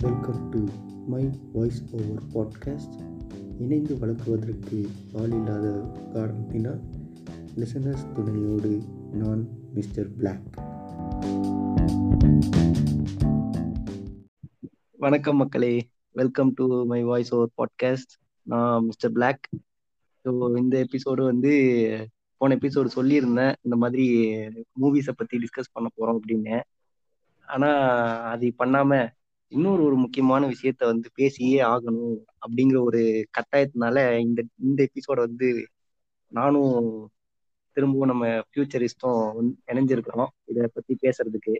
Welcome to my voice over podcast இணைந்து வழங்குவதற்கு ஆள் இல்லாத காரணத்தினால் லிசனர்ஸ் துணையோடு நான் மிஸ்டர் பிளாக் வணக்கம் மக்களே. Welcome to my voice over podcast நான் மிஸ்டர் பிளாக் ஸோ இந்த எபிசோடு வந்து போன எபிசோடு சொல்லியிருந்தேன். இந்த மாதிரி மூவிஸை பற்றி டிஸ்கஸ் பண்ண போகிறோம் அப்படின்னு. ஆனால் அது பண்ணாமல் இன்னொரு ஒரு முக்கியமான விஷயத்த வந்து பேசியே ஆகணும் அப்படிங்கிற ஒரு கட்டாயத்தினால இந்த இந்த எபிசோட வந்து நானும் திரும்பவும் நம்ம ஃபியூச்சரிஸ்டும் இணைஞ்சிருக்கிறோம். இதை பற்றி பேசுறதுக்கு.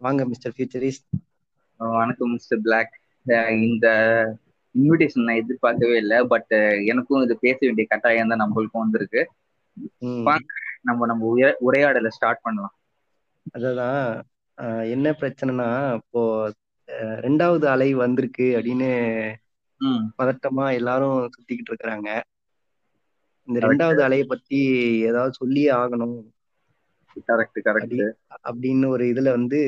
வாங்க மிஸ்டர் ஃபியூச்சரிஸ்ட் வணக்கம் மிஸ்டர் பிளாக் இந்த இன்விடேஷன் நான் எதிர்பார்க்கவே இல்லை பட் எனக்கும் இது பேச வேண்டிய கட்டாயம் தான் நம்மளுக்கும் வந்திருக்கு. நம்ம நம்ம உரையாடலை ஸ்டார்ட் பண்ணலாம். அததான் என்ன பிரச்சனைனா இப்போ ரெண்டாவது அலை வந்திருக்கு அப்படின்னு பதட்டமா எல்லாரும் சுத்திக்கிட்டு இருக்கிறாங்க. இந்த ரெண்டாவது அலையை பத்தி ஏதாவது சொல்லியே ஆகணும். கரெக்ட் கரெக்ட் அப்படி அப்படின்னு ஒரு இதுல வந்து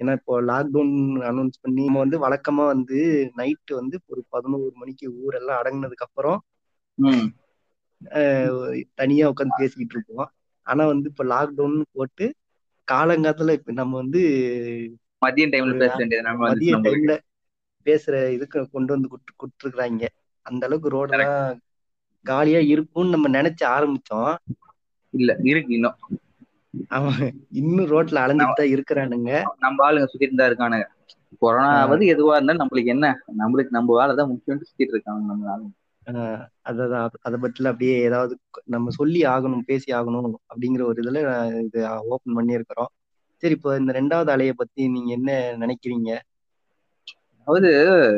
ஏன்னா இப்போ லாக்டவுன் அனௌன்ஸ் பண்ணி நம்ம வந்து வழக்கமா வந்து நைட்டு வந்து ஒரு பதினோரு மணிக்கு ஊரெல்லாம் அடங்குனதுக்கு அப்புறம் தனியா உட்காந்து பேசிக்கிட்டு இருப்போம். ஆனா வந்து இப்போ லாக்டவுன் போட்டு காலங்காத்துல இப்ப நம்ம வந்து மதியம் டைம்ல பேச வேண்டியது நம்ம மதிய டைம்ல பேசுற இதுக்கு கொண்டு வந்து கொடுத்துருக்குறாங்க. அந்த அளவுக்கு ரோடெல்லாம் காலியா இருக்கும்னு நம்ம நினைச்சு ஆரம்பிச்சோம். இல்ல இருக்கு இன்னும். அவன் இன்னும் ரோட்ல அலைஞ்சிட்டு தான் இருக்கிறானுங்க. நம்ம ஆளுங்க சுத்திட்டு தான் இருக்கானுங்க. கொரோனாவது எதுவா இருந்தாலும் நம்மளுக்கு என்ன? நம்மளுக்கு நம்ம வேலை தான் முக்கியம்னு சுத்திட்டு இருக்காங்க நம்ம ஆளுங்க. அதான் அதை பற்றில அப்படியே ஏதாவது நம்ம சொல்லி ஆகணும் பேசி ஆகணும் அப்படிங்கிற ஒரு இதுல இது ஓபன் பண்ணியிருக்கிறோம். சரி இப்போ இந்த ரெண்டாவது அலையை பத்தி நீங்க என்ன நினைக்கிறீங்க? அதாவது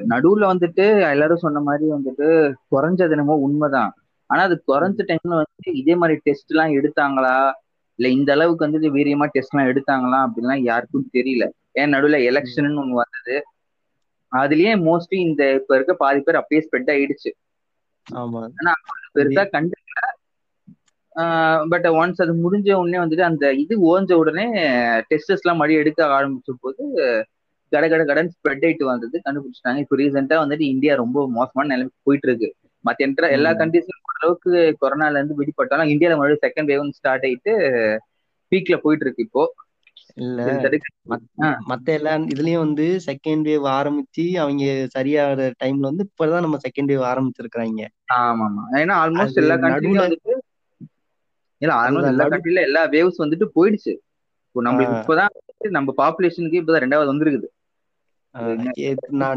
நடுவுல வந்துட்டு எல்லாரும் சொன்ன மாதிரி வந்துட்டு குறைஞ்சது என்னமோ உண்மைதான். ஆனா அது குறைஞ்ச டைம்ல வந்து இதே மாதிரி டெஸ்ட் எல்லாம் எடுத்தாங்களா? இல்ல இந்த அளவுக்கு வந்துட்டு வீரியமா டெஸ்ட் எல்லாம் எடுத்தாங்களா? அப்படின்லாம் யாருக்கும் தெரியல. ஏன் நடுவுல எலெக்ஷன் ஒண்ணு வந்தது. அதுலயே மோஸ்ட்லி இந்த இப்ப இருக்க பாதி பேர் அப்படியே ஸ்ப்ரெட் ஆயிடுச்சு. ஆமா. பெருசா கண்டுக்கல. பட் ஒன்ஸ் அது முடிஞ்ச உடனே வந்துட்டு அந்த இது ஓஞ்ச உடனே டெஸ்டஸ் எல்லாம் மறுபடியும் எடுக்க ஆரம்பிச்ச போது கட கட கடன் ஸ்ப்ரெட் ஆயிட்டு வந்தது. கண்டுபிடிச்சிட்டாங்க. இப்போ ரீசெண்டா வந்துட்டு இந்தியா ரொம்ப மோசமான நிலைமைக்கு போயிட்டு இருக்கு மத்த என்ற எல்லா. கண்ட்ரீஸ்லயும் அளவுக்கு கொரோனால இருந்து விடுபட்டாலும் இந்தியால மறுபடியும் செகண்ட் வேவ் ஸ்டார்ட் ஆயிட்டு பீக்ல போயிட்டு இருக்கு இப்போ. இல்ல. மத்த எல்லா இதுலயும் வந்து செகண்ட் வேவ் ஆரம்பிச்சு அவங்க சரியாகிற டைம்ல வந்து இப்பதான் நம்ம செகண்ட் வேவ் ஆரம்பிச்சிருக்கிறாங்க. ஆமா ஆமா ஏன்னா ஆல்மோஸ்ட் எல்லா கண்ட்ரிலும் வந்துட்டு இல்ல ஆல்மோஸ்ட் எல்லா கண்ட்ரில எல்லா வேவ்ஸ் வந்துட்டு போயிடுச்சு. இப்போ நம்மளுக்கு. இப்பதான் நம்ம பாப்புலேஷனுக்கு இப்பதான் ரெண்டாவது வந்திருக்குது.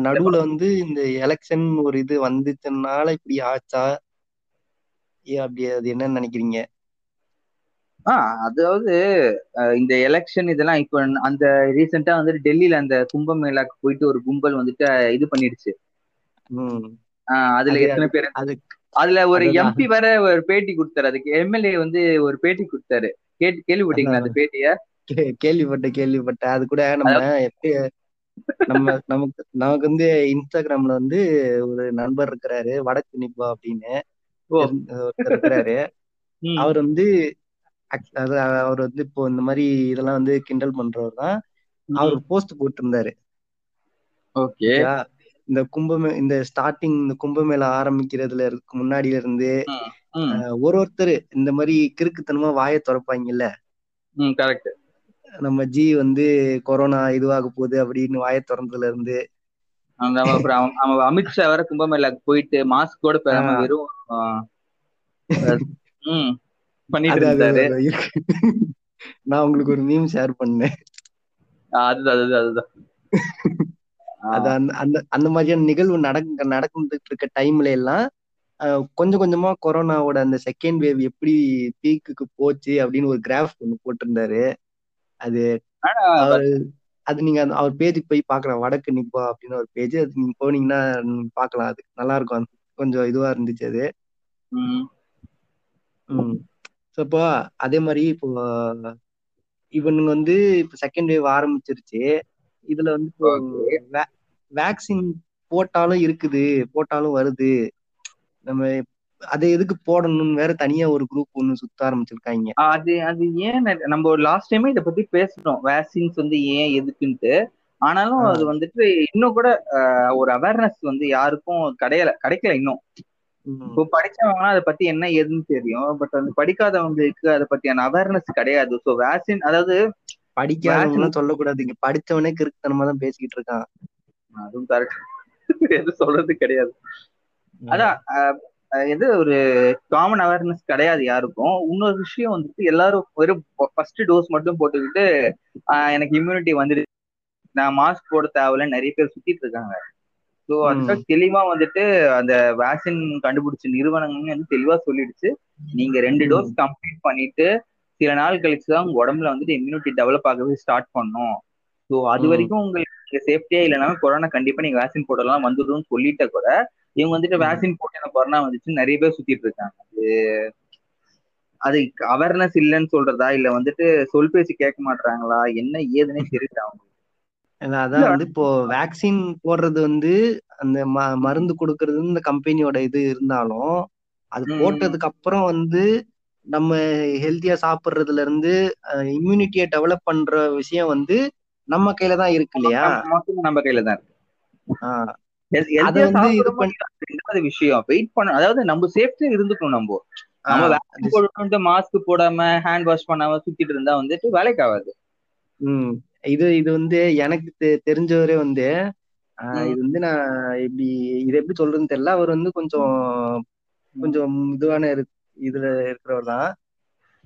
நடுவுல வந்து இந்த எலெக்ஷன் ஒரு இது வந்துச்சனால இப்படி ஆச்சா? ஏ அப்படி அது என்னன்னு நினைக்கிறீங்க? ஆ அதாவது இந்த எலெக்ஷன் இதெல்லாம் இப்போ அந்த ரீசெண்டா வந்துட்டு டெல்லியில அந்த கும்பமேளாக்கு போயிட்டு ஒரு கும்பல் வந்துட்டு இது பண்ணிடுச்சு. ஆஹ், அதுல அது- எத்தனை பேர் அது அதுல ஒரு. எம்பி வேற ஒரு பேட்டி கொடுத்தாரு. அதுக்கு எம்எல்ஏ வந்து ஒரு பேட்டி கொடுத்தாரு. கேட்டு கேள்விப்பட்டீங்களா அந்த பேட்டிய? கே- கேள்விப்பட்டேன் கேள்விப்பட்டேன். அது கூட நம்ம நம்ம நமக்கு நமக்கு வந்து இன்ஸ்டாகிராம்ல வந்து ஒரு நண்பர் இருக்கிறாரு வடக்கு நிப்பா அப்படின்னு. இருக்கிறாரு. அவர் வந்து அது அவர் வந்து இப்போ இந்த மாதிரி இதெல்லாம் வந்து கிண்டல் பண்றவர் தான். அவர் போஸ்ட் போட்டிருந்தாரு. ஓகே? இந்த கும்பமே இந்த ஸ்டார்டிங் இந்த கும்பமேளா ஆரம்பிக்கிறதுல இருக்கு முன்னாடில இருந்து ஒரு ஒருத்தர் இந்த மாதிரி கிறுக்குத்தனமா வாயை திறப்பாங்கல்ல? கரெக்ட். நம்ம ஜி வந்து கொரோனா இதுவாக போகுது அப்படின்னு வாயை திறந்ததுல இருந்து. அமித்ஷா வேற கும்பமேளாக்கு போயிட்டு மாஸ்க் கூட. வெறும் பண்ணிட்டு இருந்தாரு. நான் உங்களுக்கு ஒரு மீம் ஷேர் பண்ணேன். அதுதான் அதுதான் அதுதான். அது அந்த அந்த அந்த மாதிரியான நிகழ்வு நடக்க நடந்துட்டு இருக்க டைம்ல எல்லாம் கொஞ்சம் கொஞ்சமா கொரோனாவோட அந்த செகண்ட் வேவ் எப்படி பீக்குக்கு போச்சு அப்படின்னு ஒரு கிராஃப் ஒண்ணு போட்டிருந்தாரு. அது அது நீங்க அவர் பேஜுக்கு போய் பார்க்கலாம். வடக்கு நிப்பா அப்படின்னு ஒரு பேஜ் அது நீங்க போனீங்கன்னா நீங்க பார்க்கலாம். அது நல்லா இருக்கும். கொஞ்சம் இதுவா இருந்துச்சு அது. ம். ஸோ இப்போ அதே மாதிரி இப்போ இவனுங்க வந்து இப்போ செகண்ட் வேவ் ஆரம்பிச்சிருச்சு இதுல வந்து இப்போ. வேக்சின் போட்டாலும் இருக்குது போட்டாலும் வருது நம்ம அதை எதுக்கு போடணும்னு வேற தனியா ஒரு குரூப் ஒண்ணு சுத்த ஆரம்பிச்சிருக்காங்க அது அது ஏன் நம்ம லாஸ்ட் டைமே இதை பத்தி பேசணும் வேக்சின்ஸ் வந்து ஏன் எதுக்குன்ட்டு ஆனாலும். அது வந்துட்டு இன்னும் கூட ஒரு அவேர்னஸ் வந்து யாருக்கும் கிடையல கிடைக்கல இன்னும். இப்போ படிச்சவங்க அதை பத்தி என்ன ஏதுன்னு தெரியும். பட் வந்து படிக்காதவங்களுக்கு அதை பத்தியான அவேர்னஸ் கிடையாது. ஸோ வேக்சின் அதாவது படிக்காதவங்கலாம் சொல்லக்கூடாதுங்க. படிச்சவனே கிறுக்குத்தனமா தான் பேசிக்கிட்டு இருக்கான். அதுவும் கரெக்ட் எதுவும் சொல்றது கிடையாது. அதான் எது ஒரு காமன் அவேர்னஸ் கிடையாது யாருக்கும். இன்னொரு விஷயம் வந்துட்டு எல்லாரும் வெறும் ஃபர்ஸ்ட் டோஸ் மட்டும் போட்டுக்கிட்டு எனக்கு இம்யூனிட்டி வந்துடுச்சு. நான் மாஸ்க் போட தேவையில்ல நிறைய பேர் சுத்திட்டு இருக்காங்க. ஸோ அதுக்காக தெளிவா வந்துட்டு அந்த வேக்சின் கண்டுபிடிச்ச நிறுவனங்கள் வந்து தெளிவா சொல்லிடுச்சு. நீங்க ரெண்டு. டோஸ் கம்ப்ளீட் பண்ணிட்டு சில நாள் கழிச்சு தான் உங்க உடம்புல வந்துட்டு இம்யூனிட்டி டெவலப் ஆகவே ஸ்டார்ட் பண்ணும். ஸோ அது. வரைக்கும் உங்களுக்கு சேஃப்டியா இல்லைனாலும் கொரோனா கண்டிப்பா நீங்க வேக்சின் போடலாம் வந்துடும்னு சொல்லிட்ட கூட இவங்க வந்துட்டு. வேக்சின் போட்டு கொரோனா வந்துச்சு நிறைய பேர் சுத்திட்டு இருக்காங்க. அது அது அவேர்னஸ் இல்லைன்னு சொல்றதா? இல்ல வந்துட்டு சொல் பேச்சு கேட்க மாட்டாங்களா என்ன ஏதுன்னே தெரியல அவங்க அதான் வந்து இப்போ வேக்சின் போடுறது வந்து அந்த ம- மருந்து கொடுக்கறது இந்த கம்பெனியோட இது இருந்தாலும் அது. போட்டதுக்கு அப்புறம் வந்து நம்ம ஹெல்த்தியா சாப்பிடுறதுல இருந்து இம்யூனிட்டியை டெவலப் பண்ற விஷயம் வந்து நம்ம கையில தான் இருக்கு இல்லையா? நம்ம கையில தான் இருக்கு. விஷயம். வெயிட் பண்ண அதாவது நம்ம சேஃப்டியா இருந்துக்கணும் நம்ம. நம்ம மாஸ்க் போடாம ஹேண்ட் வாஷ் பண்ணாம சுத்திட்டு இருந்தா வந்துட்டு வேலைக்கு ஆகாது. இது இது வந்து எனக்கு தெரிஞ்சவரே வந்து. இது வந்து நான் இப்படி இது எப்படி சொல்றதுன்னு தெரியல. அவர் வந்து கொஞ்சம் கொஞ்சம் இதுவான இதுல இருக்கிறவர் தான்.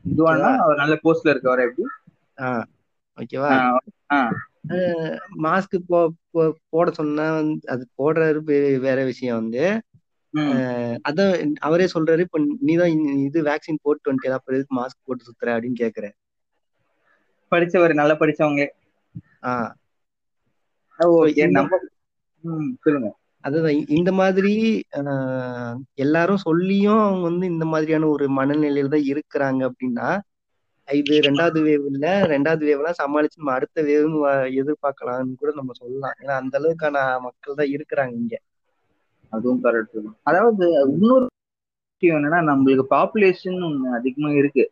இதுவானா? அவர் நல்ல போஸ்ட்ல இருக்கவரை எப்படி? ஆஹ் ஓகேவா? மாஸ்க் போ போட சொன்னா வந்து அது போடுறாரு வேற விஷயம் வந்து. அதான் அவரே சொல்றாரு இப்ப நீதான் இது வேக்சின் போட்டு வந்துட்டு அப்புறம் எதுக்கு மாஸ்க் போட்டு சுத்துற? அப்படின்னு கேக்குறேன் படிச்சவர் நல்லா படிச்சவங்க. ஆஹ் நம்ம ம், சொல்லுங்க. அதுதான் இந்த மாதிரி எல்லாரும் சொல்லியும் அவங்க வந்து இந்த மாதிரியான ஒரு மனநிலையில தான் இருக்கிறாங்க அப்படின்னா இது ரெண்டாவது வேவ் இல்ல ரெண்டாவது வேவ்லாம் சமாளிச்சு நம்ம அடுத்த வேவ் எதிர்பார்க்கலாம்னு கூட நம்ம சொல்லலாம். ஏன்னா அந்த அளவுக்கான மக்கள் தான் இருக்கிறாங்க இங்க. அதுவும் கரெக்ட் அதாவது இன்னொரு விஷயம் என்னன்னா நம்மளுக்கு பாப்புலேஷன் ஒண்ணு அதிகமா இருக்கு.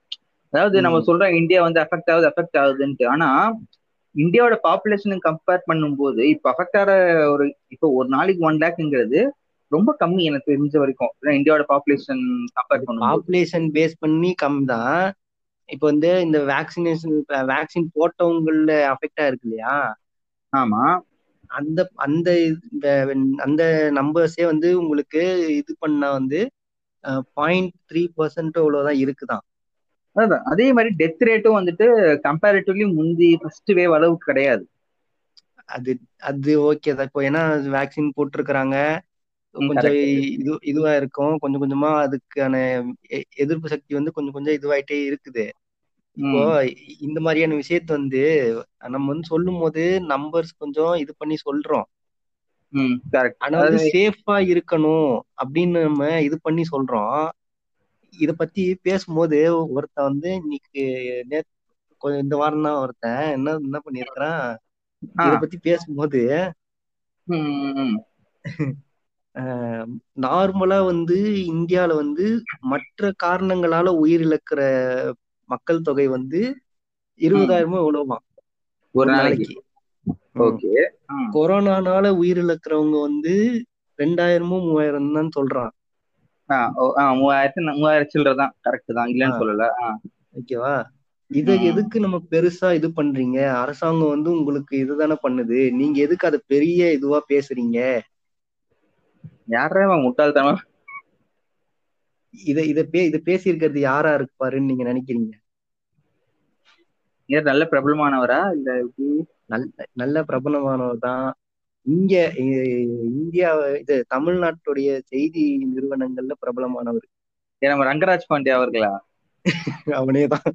அதாவது நம்ம. சொல்றோம் இந்தியா வந்து அஃபெக்ட் ஆகுது அஃபெக்ட் ஆகுதுன்ட்டு. ஆனா இந்தியாவோட பாப்புலேஷனை கம்பேர் பண்ணும்போது இப்ப அஃபெக்ட் ஆகிற ஒரு இப்போ ஒரு நாளைக்கு ஒன் லேக்ங்கிறது ரொம்ப கம்மி எனக்கு தெரிஞ்ச வரைக்கும். இந்தியாவோட பாப்புலேஷன் கம்பேர் பண்ணும்போது. பாப்புலேஷன் பேஸ் பண்ணி கம்மி தான் இப்போ வந்து இந்த வேக்சினேஷன் வேக்சின் போட்டவங்கள அஃபெக்ட் ஆயிருக்கு இல்லையா? ஆமா. அந்த அந்த அந்த நம்பர்ஸே வந்து உங்களுக்கு இது பண்ணா வந்து பாயிண்ட் த்ரீ பர்சன்ட் இவ்வளவுதான் இருக்குதான். அதான் அதே மாதிரி டெத் ரேட்டும் வந்துட்டு கம்பேரிட்டிவ்லி முந்தி ஃபர்ஸ்ட் வேவ் அளவுக்கு கிடையாது. அது அது ஓகே தான். இப்போ ஏன்னா வேக்சின் போட்டிருக்கிறாங்க. கொஞ்சம். இது இதுவா இருக்கும். கொஞ்சம் கொஞ்சமா அதுக்கான எதிர்ப்பு சக்தி வந்து கொஞ்சம் கொஞ்சம் இதுவாயிட்டே இருக்குது. இப்போ இந்த மாதிரியான விஷயத்த வந்து நம்ம வந்து சொல்லும் போது நம்பர்ஸ் கொஞ்சம் இது பண்ணி சொல்றோம். ஆனா வந்து சேஃபா இருக்கணும் அப்படின்னு நம்ம இது பண்ணி சொல்றோம். இத பத்தி பேசும்போது ஒருத்தன் வந்து இன்னைக்கு நேத்து கொஞ்சம் இந்த வாரம் தான் ஒருத்தன் என்ன என்ன பண்ணியிருக்கிறான் இத பத்தி பேசும்போது நார்மலா வந்து இந்தியால வந்து மற்ற காரணங்களால உயிரிழக்கிற மக்கள் தொகை வந்து இருபதாயிரமோ எவ்வளவுமா ஒரு நாளைக்கு. ஓகே. கொரோனானால உயிரிழக்கிறவங்க வந்து ரெண்டாயிரமோ மூவாயிரம் தான் சொல்றான். மூவாயிரத்து மூவாயிரம் சில்லற தான். கரெக்ட் தான். இல்லைன்னு. சொல்லல. ஓகேவா? இத. எதுக்கு நம்ம பெருசா இது பண்றீங்க? அரசாங்கம் வந்து உங்களுக்கு இதுதானே பண்ணுது. நீங்க எதுக்கு அதை பெரிய இதுவா பேசுறீங்க? யாரா முட்டாள்தனமா? இத இத பே இத பேசியிருக்கிறது யாரா இருப்பாருன்னு நீங்க நினைக்கிறீங்க? நல்ல பிரபலமானவரா? இல்ல? நல்ல நல்ல பிரபலமானவர் தான். இங்க இந்தியா இது தமிழ்நாட்டுடைய செய்தி நிறுவனங்கள்ல பிரபலமானவர். ஏ, நம்ம ரங்கராஜ் பாண்டே அவர்களா? அவனே தான்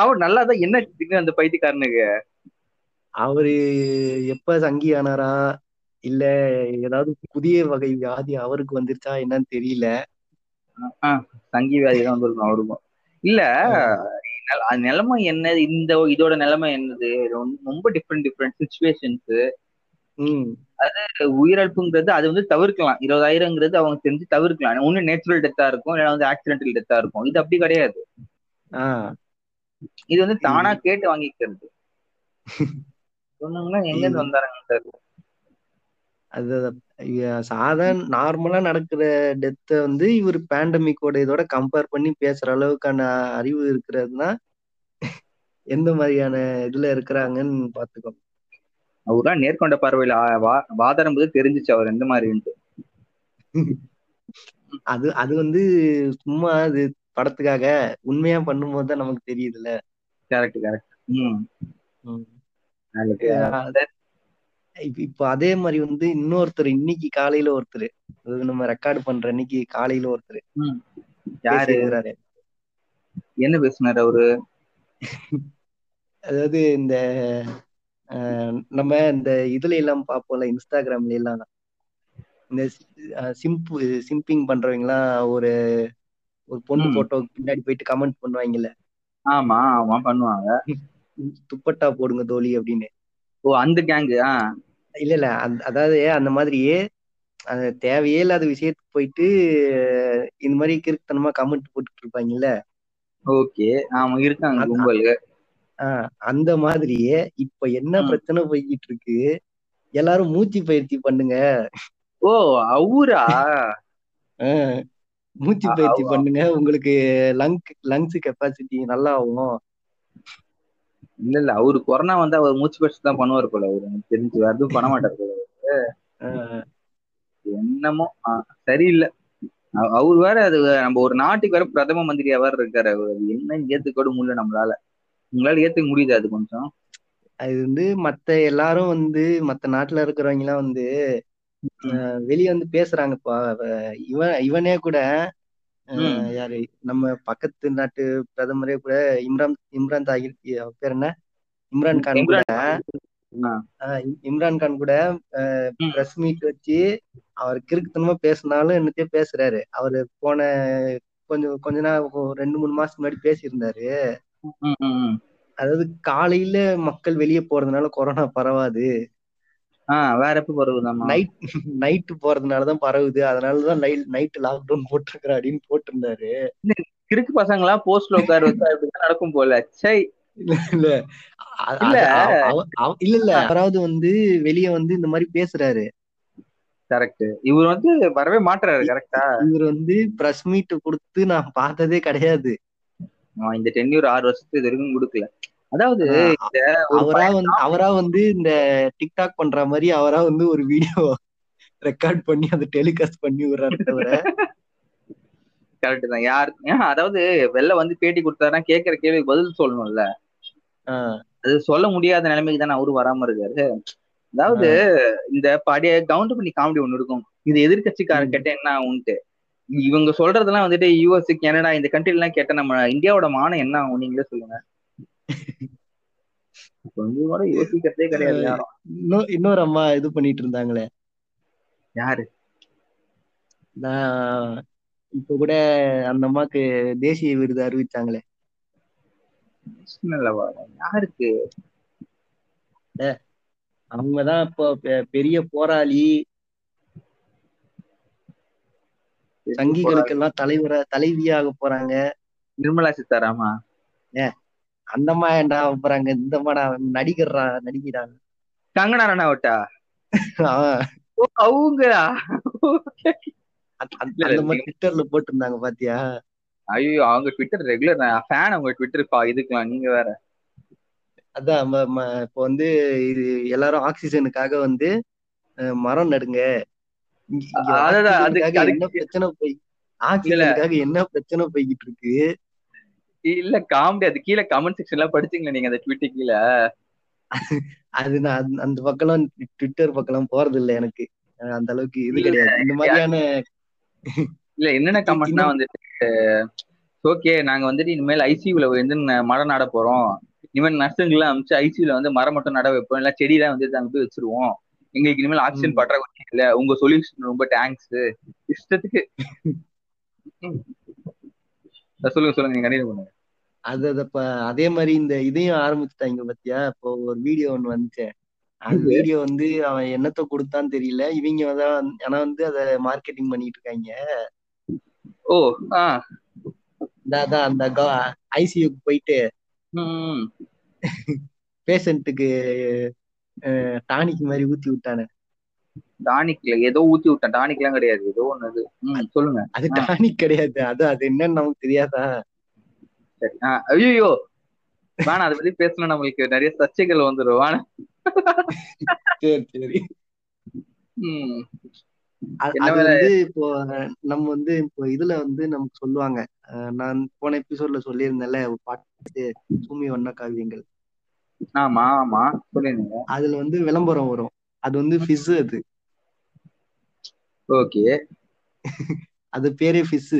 அவர் நல்லாதான் என்ன திடீர்னு அந்த பைத்தியக்காரனுக்கு? அவரு எப்ப சங்கி ஆனாரா? இல்ல ஏதாவது புதிய வகை வியாதி அவருக்கு வந்துருச்சா? என்னன்னு தெரியல. சங்கி வியாதி தான் வந்திருக்கும் அவருக்கும். இல்ல நிலைமை என்ன இந்த இதோட நிலைமை என்னது? ரொம்ப- டிஃப்ரெண்ட் டிஃப்ரெண்ட் சுச்சுவேஷன்ஸ் உம் உயிரிழப்புங்கிறது அது வந்து தவிர்க்கலாம். இருபதாயிரங்கிறது அவங்க தெரிஞ்சு தவிர்க்கலாம். ஒண்ணு நேச்சுரல் டெத்தா இருக்கும் இல்லைன்னா வந்து ஆக்சிடென்டல் டெத்தா இருக்கும். இது அப்படி கிடையாது. இது வந்து தானா கேட்டு வாங்கிக்கிறது. சொன்னாங்கன்னா எங்க இருந்து வந்தாருங்க அது சாதாரண நார்மலா நடக்கிற டெத்தை வந்து இவர் பேண்டமிக்கோட இதோட கம்பேர் பண்ணி பேசுற அளவுக்கான அறிவு இருக்கிறதுனா எந்த மாதிரியான இதுல இருக்கிறாங்கன்னு பாத்துக்கோ அவர்லாம் நேர்கொண்ட பார்வையில வாதாடும் போது தெரிஞ்சுச்சு அவர் எந்த மாதிரின்ட்டு. அது அது வந்து சும்மா அது படத்துக்காக உண்மையா பண்ணும்போது தான் நமக்கு தெரியுதுல்ல. கரெக்ட் கரெக்ட் இப்ப- அதே மாதிரி வந்து இன்னொருத்தர் இன்னைக்கு காலையில ஒருத்தர். நம்ம ரெக்கார்டு பண்ற இன்னைக்கு காலையில ஒருத்தர். யாரு? என்ன பேசினாரு அவரு? அதாவது இந்த நம்ம இந்த இதுல எல்லாம் பார்ப்போம்ல இன்ஸ்டாகிராம்ல எல்லாம். இந்த சிம்பு சிம்பிங் பண்றவங்க எல்லாம் ஒரு ஒரு பொண்ணு ம். போட்டோ பின்னாடி போயிட்டு கமெண்ட் பண்ணுவாங்கல்ல. ஆமா ஆமா பண்ணுவாங்க. துப்பட்டா போடுங்க தோழி அப்படின்னு. ஓ அந்த கேங்கு ஆ? இல்ல இல்ல. அதாவது அந்த மாதிரியே அது தேவையே இல்லாத விஷயத்துக்கு போயிட்டு இந்த மாதிரி கிறுக்குத்தனமா கமெண்ட் போட்டுட்டு இருப்பாங்கல்ல? ஓகே. ஆமா இருக்காங்க கும்பல் ஆஹ் அந்த மாதிரியே இப்ப என்ன. பிரச்சனை போய்கிட்டு இருக்கு? எல்லாரும் மூச்சு பயிற்சி பண்ணுங்க. ஓ அவரா? மூச்சு பயிற்சி. பண்ணுங்க. உங்களுக்கு லங் லங்ஸ் கெப்பாசிட்டி நல்லா ஆகும். இல்ல இல்ல. அவரு கொரோனா வந்து அவர் மூச்சு பயிற்சி தான் பண்ணுவார் போல அவரு. எனக்கு தெரிஞ்சு வேற எதுவும் பண்ண மாட்டார் போல என்னமோ சரியில்லை. அவ- அவர் வேற அது நம்ம ஒரு நாட்டுக்கு வேற பிரதம மந்திரியா வேற இருக்காரு அவரு. அது என்ன ஏத்துக்கூட முடியல நம்மளால. உங்களால ஏத்துக்க முடியுது அது கொஞ்சம்? அது வந்து மத்த எல்லாரும் வந்து மத்த நாட்டுல இருக்கிறவங்க எல்லாம் வந்து வெளிய வந்து பேசுறாங்கப்பா. இவன் இவனே கூட. யாரு? நம்ம பக்கத்து நாட்டு பிரதமரே கூட இம்ரான் இம்ரான் தாகிர் பேர் என்ன? இம்ரான் கான் கூட. இம்ரான் கான். கூட. பிரஸ் மீட் வச்சு அவர் கிறுக்குத்தனமா பேசினாலும் என்னத்தையும் பேசுறாரு. அவரு போன கொஞ்சம் கொஞ்ச நாள் ரெண்டு மூணு மாசத்துக்கு முன்னாடி பேசியிருந்தாரு. அதாவது காலையில மக்கள் வெளியே போறதுனால கொரோனா பரவாது. வேற எப்ப வருவதாமா நைட் நைட்டு போறதுனாலதான் பரவுது. அதனாலதான் நைட் லாக்டவுன் போட்டிருக்கிற அப்படின்னு போட்டிருந்தாரு. கிறுக்கு பசங்களா போஸ்ட்ல உட்கார வச்சா இப்படிதான் நடக்கும் போல. சை. இல்ல இல்ல. இல்ல. இல்ல இல்ல. அவராவது வந்து வெளிய வந்து இந்த மாதிரி பேசுறாரு. கரெக்ட் இவர் வந்து வரவே மாட்டுறாரு கரெக்டா இவர் வந்து பிரஸ் மீட் கொடுத்து நான் பார்த்ததே கிடையாது. இந்த டென்யூர் ஆறு வருஷத்துக்கு இது வரைக்கும் கொடுக்கல. அதாவது அவரா வந்து அவரா வந்து இந்த டிக்டாக் பண்ற மாதிரி அவரா வந்து ஒரு வீடியோ ரெக்கார்ட் பண்ணி அதை டெலிகாஸ்ட் பண்ணி விடுறாரு தவிர. கரெக்ட் தான். யார் அதாவது வெளில வந்து பேட்டி கொடுத்தாருன்னா கேட்கிற கேள்விக்கு பதில் சொல்லணும்ல. அது சொல்ல முடியாத நிலைமைக்கு தானே அவரு வராம இருக்காரு. அதாவது இந்த பழைய கவுண்ட் பண்ணி காமெடி ஒண்ணு இருக்கும். இது எதிர்கட்சிக்காரன். கேட்ட என்ன ஆகும்ட்டு இவங்க சொல்றதெல்லாம் வந்துட்டு யூஎஸ் கனடா இந்த கண்ட்ரி எல்லாம் கேட்ட நம்ம இந்தியாவோட மானம் என்ன ஆகும்? நீங்களே சொல்லுங்க. கொஞ்சம் கூட யோசிக்கிறதே கிடையாது இன்னும் இன்னொரு அம்மா இது பண்ணிட்டு இருந்தாங்களே யாரு? நான் இப்ப கூட அந்த அம்மாக்கு தேசிய விருது அறிவிச்சாங்களே. யாருக்கு? அவங்கதான் இப்போ பெரிய போராளி. சங்கிகளுக்கெல்லாம் தலைவரா தலைவியாக போறாங்க. நிர்மலா சீதாராமா? அந்த அம்மா ஏன்டா போறாங்க இந்த அம்மாடா நடிகர்றா நடிக்கிறாங்க கங்கனா அந்த மாதிரி ட்விட்டர்ல போட்டிருந்தாங்க பாத்தியா? ஐயோ அவங்க ட்விட்டர் ரெகுலர் ஃபேன் அவங்க ட்விட்டர் பா இதுக்கலாம் நீங்க வேற. அதான் இப்போ வந்து இது எல்லாரும் ஆக்சிஜனுக்காக வந்து மரம் நடுங்க. என்ன பிரச்சனை போய் ஆக்சிஜனுக்காக என்ன பிரச்சனை போய்கிட்டு இருக்கு? இல்ல காமெடி அது கீழே கமெண்ட் செக்ஷன்ல படிச்சீங்களா நீங்க அந்த ட்விட்டர் கீழே. அது நான் அந்த- பக்கம் ட்விட்டர் பக்கம் போறது இல்ல எனக்கு. அந்த அளவுக்கு இது கிடையாது. இந்த மாதிரியான இல்ல என்னென்ன கமெண்ட்னா வந்துட்டு ஓகே நாங்க வந்துட்டு இனிமேல் ஐசியூல வந்து மரம் நட போறோம். இனிமேல் நர்ஸுங்கெல்லாம் அமிச்சு ஐசியூல வந்து மரம் மட்டும் நட வைப்போம். இல்ல செடியெல்லாம் வந்து அங்க போய் வச்சிருவோம். எங்களுக்கு இனிமேல் ஆக்சிஜன். பற்றாக்குறை இல்ல. உங்க சொல்யூஷன் ரொம்ப தேங்க்ஸ் இஷ்டத்துக்கு. சொல்லுங்க சொல்லுங்க. நீங்க கண்டிப்பா பண்ணுங்க. அது அது இப்ப அதே மாதிரி இந்த இதையும் ஆரம்பிச்சுட்டாங்க பாத்தியா? இப்போ ஒரு வீடியோ ஒண்ணு வந்துச்சு. அந்த வீடியோ வந்து அவன் என்னத்த கொடுத்தான்னு தெரியல. இவங்க தான் ஆனா வந்து அதை மார்க்கெட்டிங் பண்ணிட்டு இருக்காங்க. ஓ ஆ. அதான் அந்த ஐசியூக்கு போயிட்டு பேஷண்ட்டுக்கு டானிக் மாதிரி ஊத்தி விட்டானே. டானிக்ல ஏதோ ஊத்தி விட்டேன். டானிக் எல்லாம் கிடையாது. ஏதோ ஒண்ணு சொல்லுங்க. அது டானிக் கிடையாது. அது அது என்னன்னு நமக்கு தெரியாதா? சரி. ஐயோ வேணாம் அதை பத்தி பேசணும் நம்மளுக்கு. நிறைய சர்ச்சைகள் வந்துடும் சரி சரி. அது? வந்து இப்போ நம்ம வந்து இப்போ இதுல வந்து நமக்கு சொல்லுவாங்க. நான் போன எபிசோட்ல சொல்லியிருந்தேன்ல பாட்டு சூமி வண்ண காவியங்கள். ஆமா ஆமா. சொல்லிருந்தீங்க அதுல வந்து விளம்பரம் வரும். அது வந்து ஃபிஸ் அது. ஓகே. அது பேரே ஃபிஸ்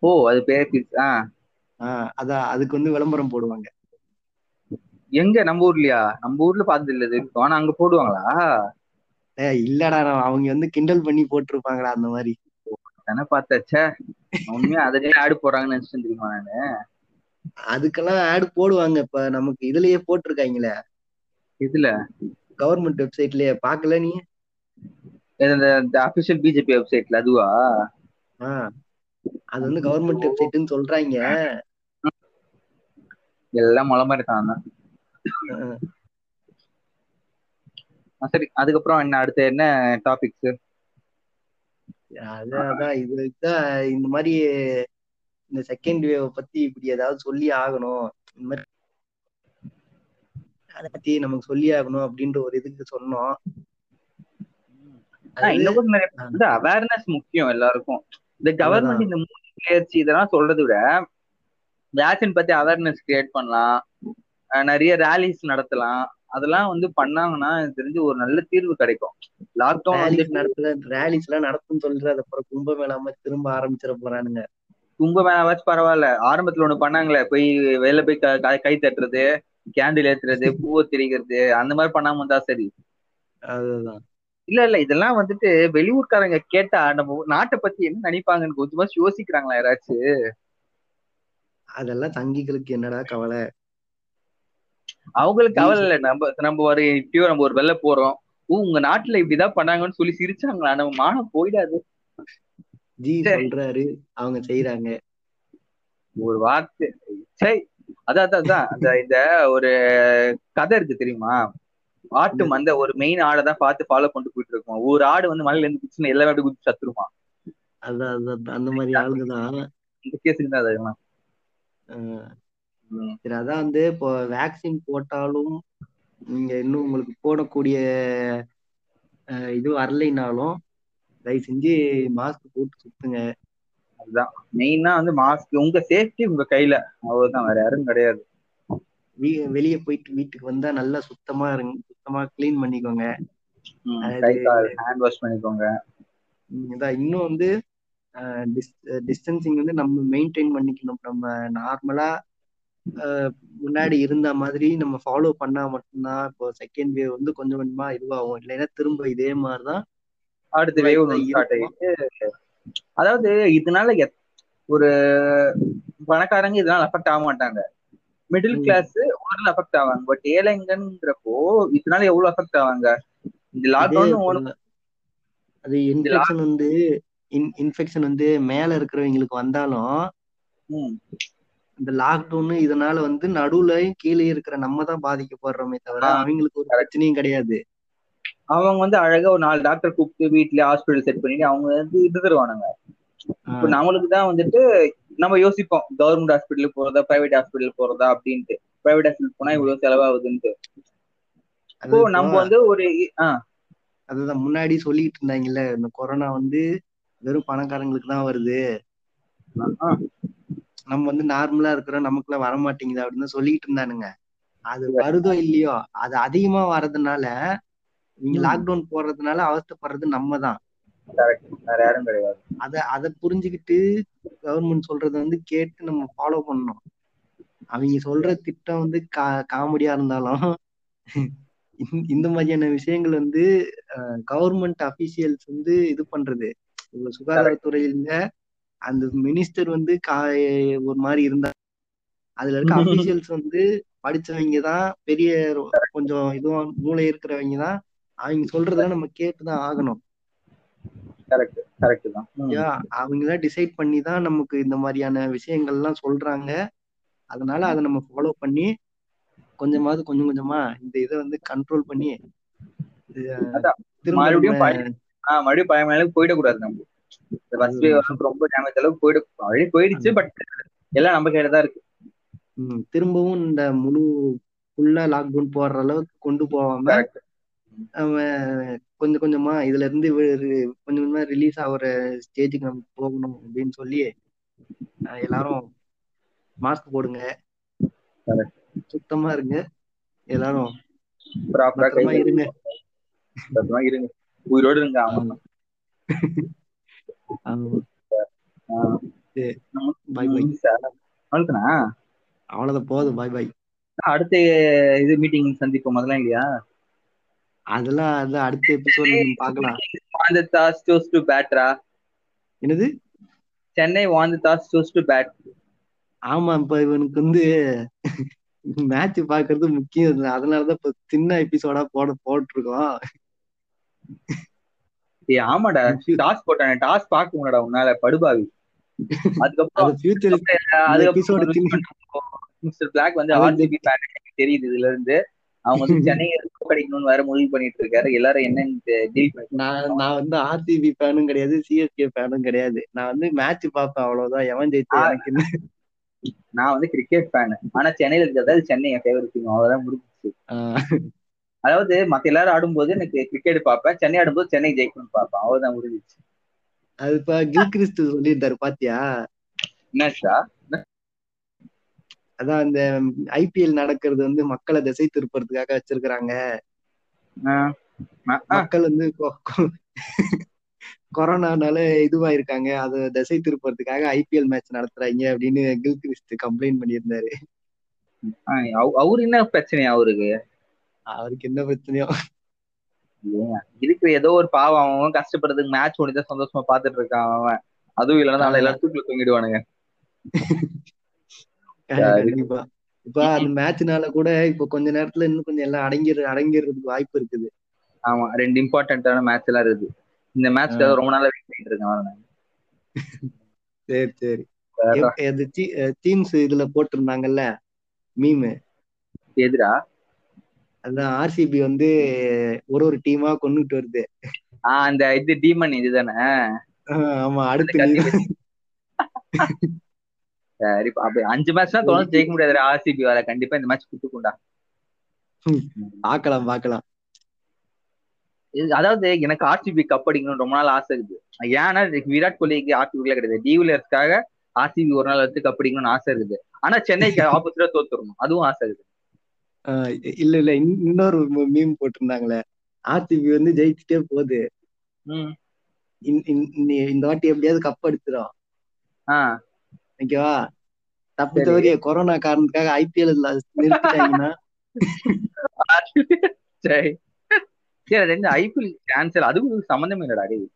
ஓ அது பேர். ஆ. ஆஹ் அதான் அதுக்கு வந்து விளம்பரம் போடுவாங்க. எங்க? நம்ம ஊர்லயா? நம்ம ஊர்ல பார்த்தது இல்ல இது. வரைக்கும். ஆனா அங்க போடுவாங்களா? ஏய் இல்லடா அவங்க வந்து கிண்டல் பண்ணி போட்டிருப்பாங்கடா அந்த மாதிரி. தானே பார்த்தாச்சே உண்மையா? அதுலயே ஆடு போடுறாங்கன்னு நினைச்சிட்டு தெரியுமா நானு அதுக்கெல்லாம் ஆட் போடுவாங்க இப்ப நமக்கு இதுலயே போட்டிருக்காங்களே. இதுல கவர்மெண்ட் வெப்சைட்லயே. பாக்கல நீ? இந்த அபிஷியல் பிஜேபி வெப்சைட்ல அதுவா? அது வந்து கவர்மெண்ட் வெப்சைட்னு சொல்றாங்க. எல்லாம் மொள மாதிரி தான் சரி அதுக்கப்புறம் என்ன அடுத்து என்ன டாபிக்ஸ் அதான் இது இந்த மாதிரி இந்த செகண்ட் வேவ் பத்தி இப்படி ஏதாவது சொல்லி ஆகணும். இந்த மாதிரி அதை பத்தி நமக்கு சொல்லி ஆகணும் அப்படின்ற ஒரு இதுக்கு சொன்னோம். அவேர்னஸ் முக்கியம் எல்லாருக்கும். இந்த கவர்மெண்ட் இந்த மூணு முயற்சி இதெல்லாம் சொல்றதை விட வேக்சின் பத்தி அவேர்னஸ் கிரியேட் பண்ணலாம். நிறைய ரேலிஸ் நடத்தலாம். அதெல்லாம் வந்து பண்ணாங்கன்னா எனக்கு தெரிஞ்சு ஒரு நல்ல தீர்வு கிடைக்கும். லாக்டவுன் வந்து நடத்துல ரேலிஸ் எல்லாம் நடத்தும் சொல்ற அது அப்புறம் கும்பமேளாம திரும்ப ஆரம்பிச்சிட போறானுங்க. கும்ப வேணாவாச்சும் பரவாயில்ல. ஆரம்பத்துல ஒண்ணு பண்ணாங்களே. போய் வெளில போய் கை தட்டுறது கேண்டில் ஏத்துறது பூவை திரிக்கிறது அந்த மாதிரி பண்ணாம இருந்தா சரி. அதுதான். இல்ல இல்ல. இதெல்லாம் வந்துட்டு வெளியூர்காரங்க கேட்டா நம்ம நாட்டை பத்தி என்ன நினைப்பாங்கன்னு கொஞ்சமா யோசிக்கிறாங்களா யாராச்சும்? அதெல்லாம் தங்கிகளுக்கு என்னடா கவலை? அவங்களுக்கு கவலை இல்ல. நம்ம நம்ம ஒரு இப்பயோ நம்ம ஒரு வெளில போறோம். ஓ உங்க நாட்டுல இப்படிதான் பண்ணாங்கன்னு சொல்லி சிரிச்சாங்களா? நம்ம மானம் போயிடாது. ஜி. சொல்றாரு. அவங்க செய்யறாங்க ஒரு வார்த்தை. சரி அதான் அதான், அந்த இந்த ஒரு கதை இருக்கு தெரியுமா? ஆட்டு மந்த ஒரு மெயின் ஆடை தான் பார்த்து ஃபாலோ பண்ணிட்டு போயிட்டு இருக்கோம்? ஒரு ஆடு வந்து மலையில இருந்து குதிச்சுன்னா எல்லாமே குதிச்சு சத்துருமா? அதான் அந்த மாதிரி ஆளுங்க தான். இந்த கேஸுக்கு தான். சரி அதான் வந்து இப்போ வேக்சின் போட்டாலும் நீங்க இன்னும் உங்களுக்கு போடக்கூடிய இது வரலைனாலும் தயவு செஞ்சு மாஸ்க் போட்டு சுத்துங்க. அதுதான் மெயினா வந்து மாஸ்க் உங்க சேஃப்டி உங்க கையில. அவ்வளவுதான் வேற யாரும் கிடையாது. வெளிய போயிட்டு வீட்டுக்கு வந்தா நல்லா சுத்தமா இருங்க சுத்தமா க்ளீன் பண்ணிக்கோங்க. ஹேண்ட் வாஷ் பண்ணிக்கோங்க. இன்னும் வந்து டிஸ்டன்சிங் வந்து நம்ம மெயின்டைன் பண்ணிக்கணும். நம்ம நார்மலா முன்னாடி இருந்த மாதிரி நம்ம ஃபாலோ பண்ணா மட்டும்தான் இப்போ செகண்ட் வேவ் வந்து கொஞ்சம் கொஞ்சமா இதுவாகும். இல்லைன்னா திரும்ப இதே மாதிரிதான் அடுத்த வேவ் அதாவது இதனால ஒரு பணக்காரங்க இதனால அஃபெக்ட் ஆக மாட்டாங்க. மிடில். கிளாஸ் ஓரளவு அஃபெக்ட் ஆவாங்க. பட் ஏழைங்கன்றப்போ இதனால எவ்வளவு அஃபெக்ட் ஆவாங்க? இந்த லாக்டவுன் அது இன்ஃபெக்ஷன் வந்து இன்ஃபெக்ஷன் வந்து மேல இருக்கிறவங்களுக்கு வந்தாலும் இந்த லாக்டவுன் இதனால வந்து நடுவுலயும் கீழே இருக்கிற நம்ம தான் பாதிக்கப்படுறோமே தவிர. அவங்களுக்கு ஒரு பிரச்சனையும் கிடையாது. அவங்க வந்து அழகா ஒரு நாலு டாக்டர் கூப்பிட்டு வீட்லயே ஹாஸ்பிட்டல் செட் பண்ணிட்டு அவங்க வந்து இது தருவானுங்க இப்ப நம்மளுக்கு தான் வந்துட்டு நம்ம யோசிப்போம் கவர்மெண்ட் ஹாஸ்பிட்டல் போறதா பிரைவேட் ஹாஸ்பிட்டல் போறதா அப்படின்ட்டு. பிரைவேட் ஹாஸ்பிட்டல் போனா இவ்வளவு செலவாகுதுன்ட்டு. இப்போ நம்ம வந்து ஒரு ஆஹ் அதுதான் முன்னாடி சொல்லிட்டு இருந்தாங்கல்ல இந்த கொரோனா வந்து வெறும் பணக்காரங்களுக்கு தான் வருது. நம்ம வந்து நார்மலா இருக்கிறோம் நமக்குலாம் வர மாட்டேங்குது அப்படின்னு சொல்லிட்டு இருந்தானுங்க. அது வருதோ இல்லையோ அது அதிகமா வர்றதுனால நீங்க. லாக்டவுன் போடுறதுனால அவஸ்தைப்படுறது நம்ம தான். அத அத புரிஞ்சுக்கிட்டு கவர்மெண்ட் சொல்றத வந்து கேட்டு நம்ம ஃபாலோ பண்ணணும். அவங்க சொல்ற திட்டம் வந்து கா காமெடியா இருந்தாலும் இந்த- மாதிரியான விஷயங்கள் வந்து கவர்மெண்ட் அபிஷியல்ஸ் வந்து இது பண்றது. சுகாதாரத்துறையில அந்த மினிஸ்டர் வந்து கா ஒரு மாதிரி இருந்தா அதுல இருக்க அபிஷியல்ஸ் வந்து படிச்சவங்க தான் பெரிய கொஞ்சம் இதுவும் மூளை இருக்கிறவங்க தான் அவங்க சொல்றதெல்லாம் நம்ம கேட்டுதான் ஆகணும். அவங்க தான் டிசைட் பண்ணி தான் நமக்கு இந்த மாதிரியான விஷயங்கள்லாம் சொல்றாங்க. அதனால அதை நம்ம ஃபாலோ பண்ணி கொஞ்சமாவது கொஞ்சம் கொஞ்சமா இந்த இதை வந்து கண்ட்ரோல் பண்ணி மறுபடியும் ஆஹ் மறுபடியும் பழைய அளவுக்கு போயிடக்கூடாது நம்ம. இந்த ஃபர்ஸ்ட் வேவ் ரொம்ப டேமேஜ் அளவுக்கு போயிட ஆல்ரெடி போயிடுச்சு பட் எல்லாம் நம்ம கையில தான் இருக்கு. ம், திரும்பவும் இந்த முழு ஃபுல்லா லாக்டவுன் போடுற அளவுக்கு கொண்டு. அவன் கொஞ்சம் கொஞ்சமா இதுல இருந்து கொஞ்சம் கொஞ்சமா ரிலீஸ் ஆகுற ஸ்டேஜுக்கு நம்ம போகணும் அப்படின்னு சொல்லி எல்லாரும் மாஸ்க் போடுங்க. சுத்தமா இருங்க. எல்லாரும் இருங்க. இருங்க. உயிரோடு இருங்க ஆமா. bye. அவ்வளவுதானா அவ்வளவுதான் போதும். பாய் பாய். அடுத்த இது மீட்டிங் சந்திப்போம் அதெல்லாம் இல்லையா? அதெல்லாம் அதான் அடுத்த எபிசோட்ல நம்ம பார்க்கலாம். வாந்த தாஸ் சூஸ் டு பேட்ரா என்னது? சென்னை வாந்த தாஸ் சூஸ் டு பேட் ஆமா இப்ப இவனுக்கு வந்து மேட்ச் பாக்குறது முக்கியம். அதனாலதான் இப்ப சின்ன எபிசோடா போட போட்டிருக்கோம். ஏ ஆமாடா. டாஸ் போட்டானே. டாஸ் பார்க்க முடியாடா உன்னால படுபாவி அதுக்கப்புறம் மிஸ்டர் பிளாக் வந்து ஆர்ஜிபி ஃபேன் தெரியுது இதுல இருந்து. அவங்க வந்து கிடைக்கணும்னு வேற முடிவு பண்ணிட்டு இருக்காரு. எல்லாரும் டீல் பண்ணி நான் நான் வந்து ஆர்சிபி ஃபேனும் கிடையாது சிஎஸ்கே ஃபேனும் கிடையாது. நான் வந்து மேட்ச் பார்ப்பேன் அவ்வளவுதான். எவன் ஜெயிச்சா. எனக்கு என்ன? நான் வந்து கிரிக்கெட் ஃபேன் ஆனா சென்னையில இருக்கிறது சென்னை என் ஃபேவரட் டீம் அவ்வளவுதான் முடிஞ்சிச்சு. அதாவது மத்த எல்லாரும் ஆடும்போது எனக்கு கிரிக்கெட் பார்ப்பேன். சென்னை ஆடும்போது சென்னை ஜெயிக்கணும்னு பார்ப்பேன். அவ்வளவுதான் முடிஞ்சிச்சு அது இப்ப கில் கிறிஸ்து சொல்லியிருந்தாரு பாத்தியா? என்னச்சா? அதான் இந்த ஐபிஎல் நடக்கிறது வந்து மக்களை திசை திருப்பறதுக்காக வச்சிருக்கிறாங்க. மக்கள் வந்து கொரோனானால இதுவாயிருக்காங்க. அதை திசை திருப்பறதுக்காக ஐபிஎல் மேட்ச் நடத்துறாங்க அப்படின்னு கில் கிறிஸ்து கம்ப்ளைண்ட் பண்ணியிருந்தாரு. அவரு என்ன பிரச்சனை அவருக்கு? அவருக்கு என்ன பிரச்சனையோ. இருக்கிற ஏதோ ஒரு பாவம். அவன் கஷ்டப்படுறதுக்கு மேட்ச் முடிஞ்சா சந்தோஷமா பாத்துட்டு இருக்கான் அவன். அதுவும் இல்லைன்னா அவளை எல்லாரும் தூக்கில தூங்கிடுவானுங்க. கண்டிப்பா இப்ப அந்த மேட்ச்னால கூட இப்ப கொஞ்ச நேரத்துல இன்னும் கொஞ்சம் எல்லாம் அடங்கிரு அடங்கிடுறதுக்கு வாய்ப்பு இருக்குது. ஆமா ரெண்டு இம்பார்ட்டன்டான மேட்ச் எல்லாம் இருக்குது. இந்த மேட்ச்ல ரொம்ப நாளா வெயிட் பண்ணிட்டு இருக்கேன். சரி சரி. அது டீம்ஸ் இதுல போட்டிருந்தாங்கல்ல? மீம் எதிரா அதான் ஆர்சிபி வந்து ஒரு ஒரு டீமா கொண்டுட்டு வருது. ஆஹ் அந்த இது டீமன் இதுதானே? ஆமா அடுத்து சரி அப்படி அஞ்சு மேட்ச் தான் தொடர்ந்து ஜெயிக்க முடியாது ஆர்சிபி வர கண்டிப்பா இந்த மேட்ச் குட்டுக்குண்டா பாக்கலாம் பாக்கலாம். அதாவது எனக்கு ஆர்சிபி கப் அடிக்கணும்னு ரொம்ப நாள் ஆசை இருக்குது. ஏன்னா விராட் கோலிக்கு ஆர்சிபிக்குள்ள கிடையாது. டிவிலியர்ஸ்க்காக ஆர்சிபி ஒரு நாள் எடுத்து கப் அடிக்கணும்னு ஆசை இருக்குது. ஆனா சென்னைக்கு ஆப்போசிட்டா தோத்துடணும் அதுவும் ஆசை இருக்குது. இல்ல இல்ல. இன்- இன்னொரு மீம் போட்டிருந்தாங்களே. ஆர்சிபி வந்து ஜெயிச்சுட்டே போகுது. இந்த வாட்டி எப்படியாவது கப் அடிச்சிடும் ஓகேவா தப்பு. தவறிய கொரோனா காரணத்துக்காக ஐபிஎல் நிறுத்திட்டாங்கன்னா. சரி. சரி ரெண்டு ஐபிஎல் கேன்சல் அதுவும் சம்மந்தமே இல்லடா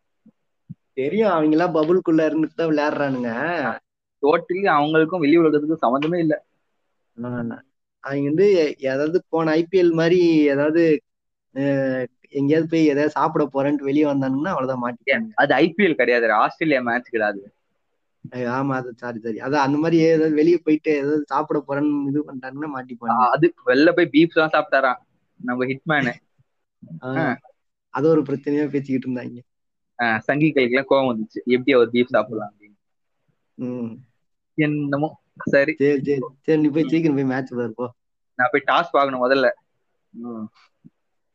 தெரியும். அவங்க எல்லாம் பபுள்குள்ள இருந்துட்டு தான் விளையாடுறானுங்க. டோட்டலி அவங்களுக்கும் வெளி உலகத்துக்கும் சம்மந்தமே இல்ல. அவங்க வந்து ஏதாவது போன ஐபிஎல் மாதிரி ஏதாவது எங்கேயாவது போய் ஏதாவது சாப்பிட போறேன்ட்டு வெளியே வந்தானுங்கன்னா அவ்வளவுதான் மாட்டிக்காங்க அது ஐபிஎல் கிடையாது ஆஸ்திரேலியா மேட்ச் கிடையாது. ஆமா அது சாரி சாரி அதான் அந்த மாதிரி ஏதாவது வெளியே போயிட்டு ஏதாவது சாப்பிட போறேன்னு இது பண்ணிட்டாங்கன்னா மாட்டிப்பாங்க அது வெளில போய் பீஃப் எல்லாம் சாப்பிட்டாராம். நம்ம ஹிட்மேனு அது ஒரு பிரச்சனையா பேசிக்கிட்டு இருந்தாங்க. சங்கிகளுக்கு எல்லாம் கோவம் வந்துச்சு. எப்படி அவர் பீஃப் சாப்பிடலாம் அப்படின்னு. என்னமோ. சரி. சரி சரி. சரி நீ போய் சீக்கிரம் போய் மேட்ச் பாரு போ நான் போய் டாஸ் பார்க்கணும் முதல்ல.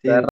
சரி.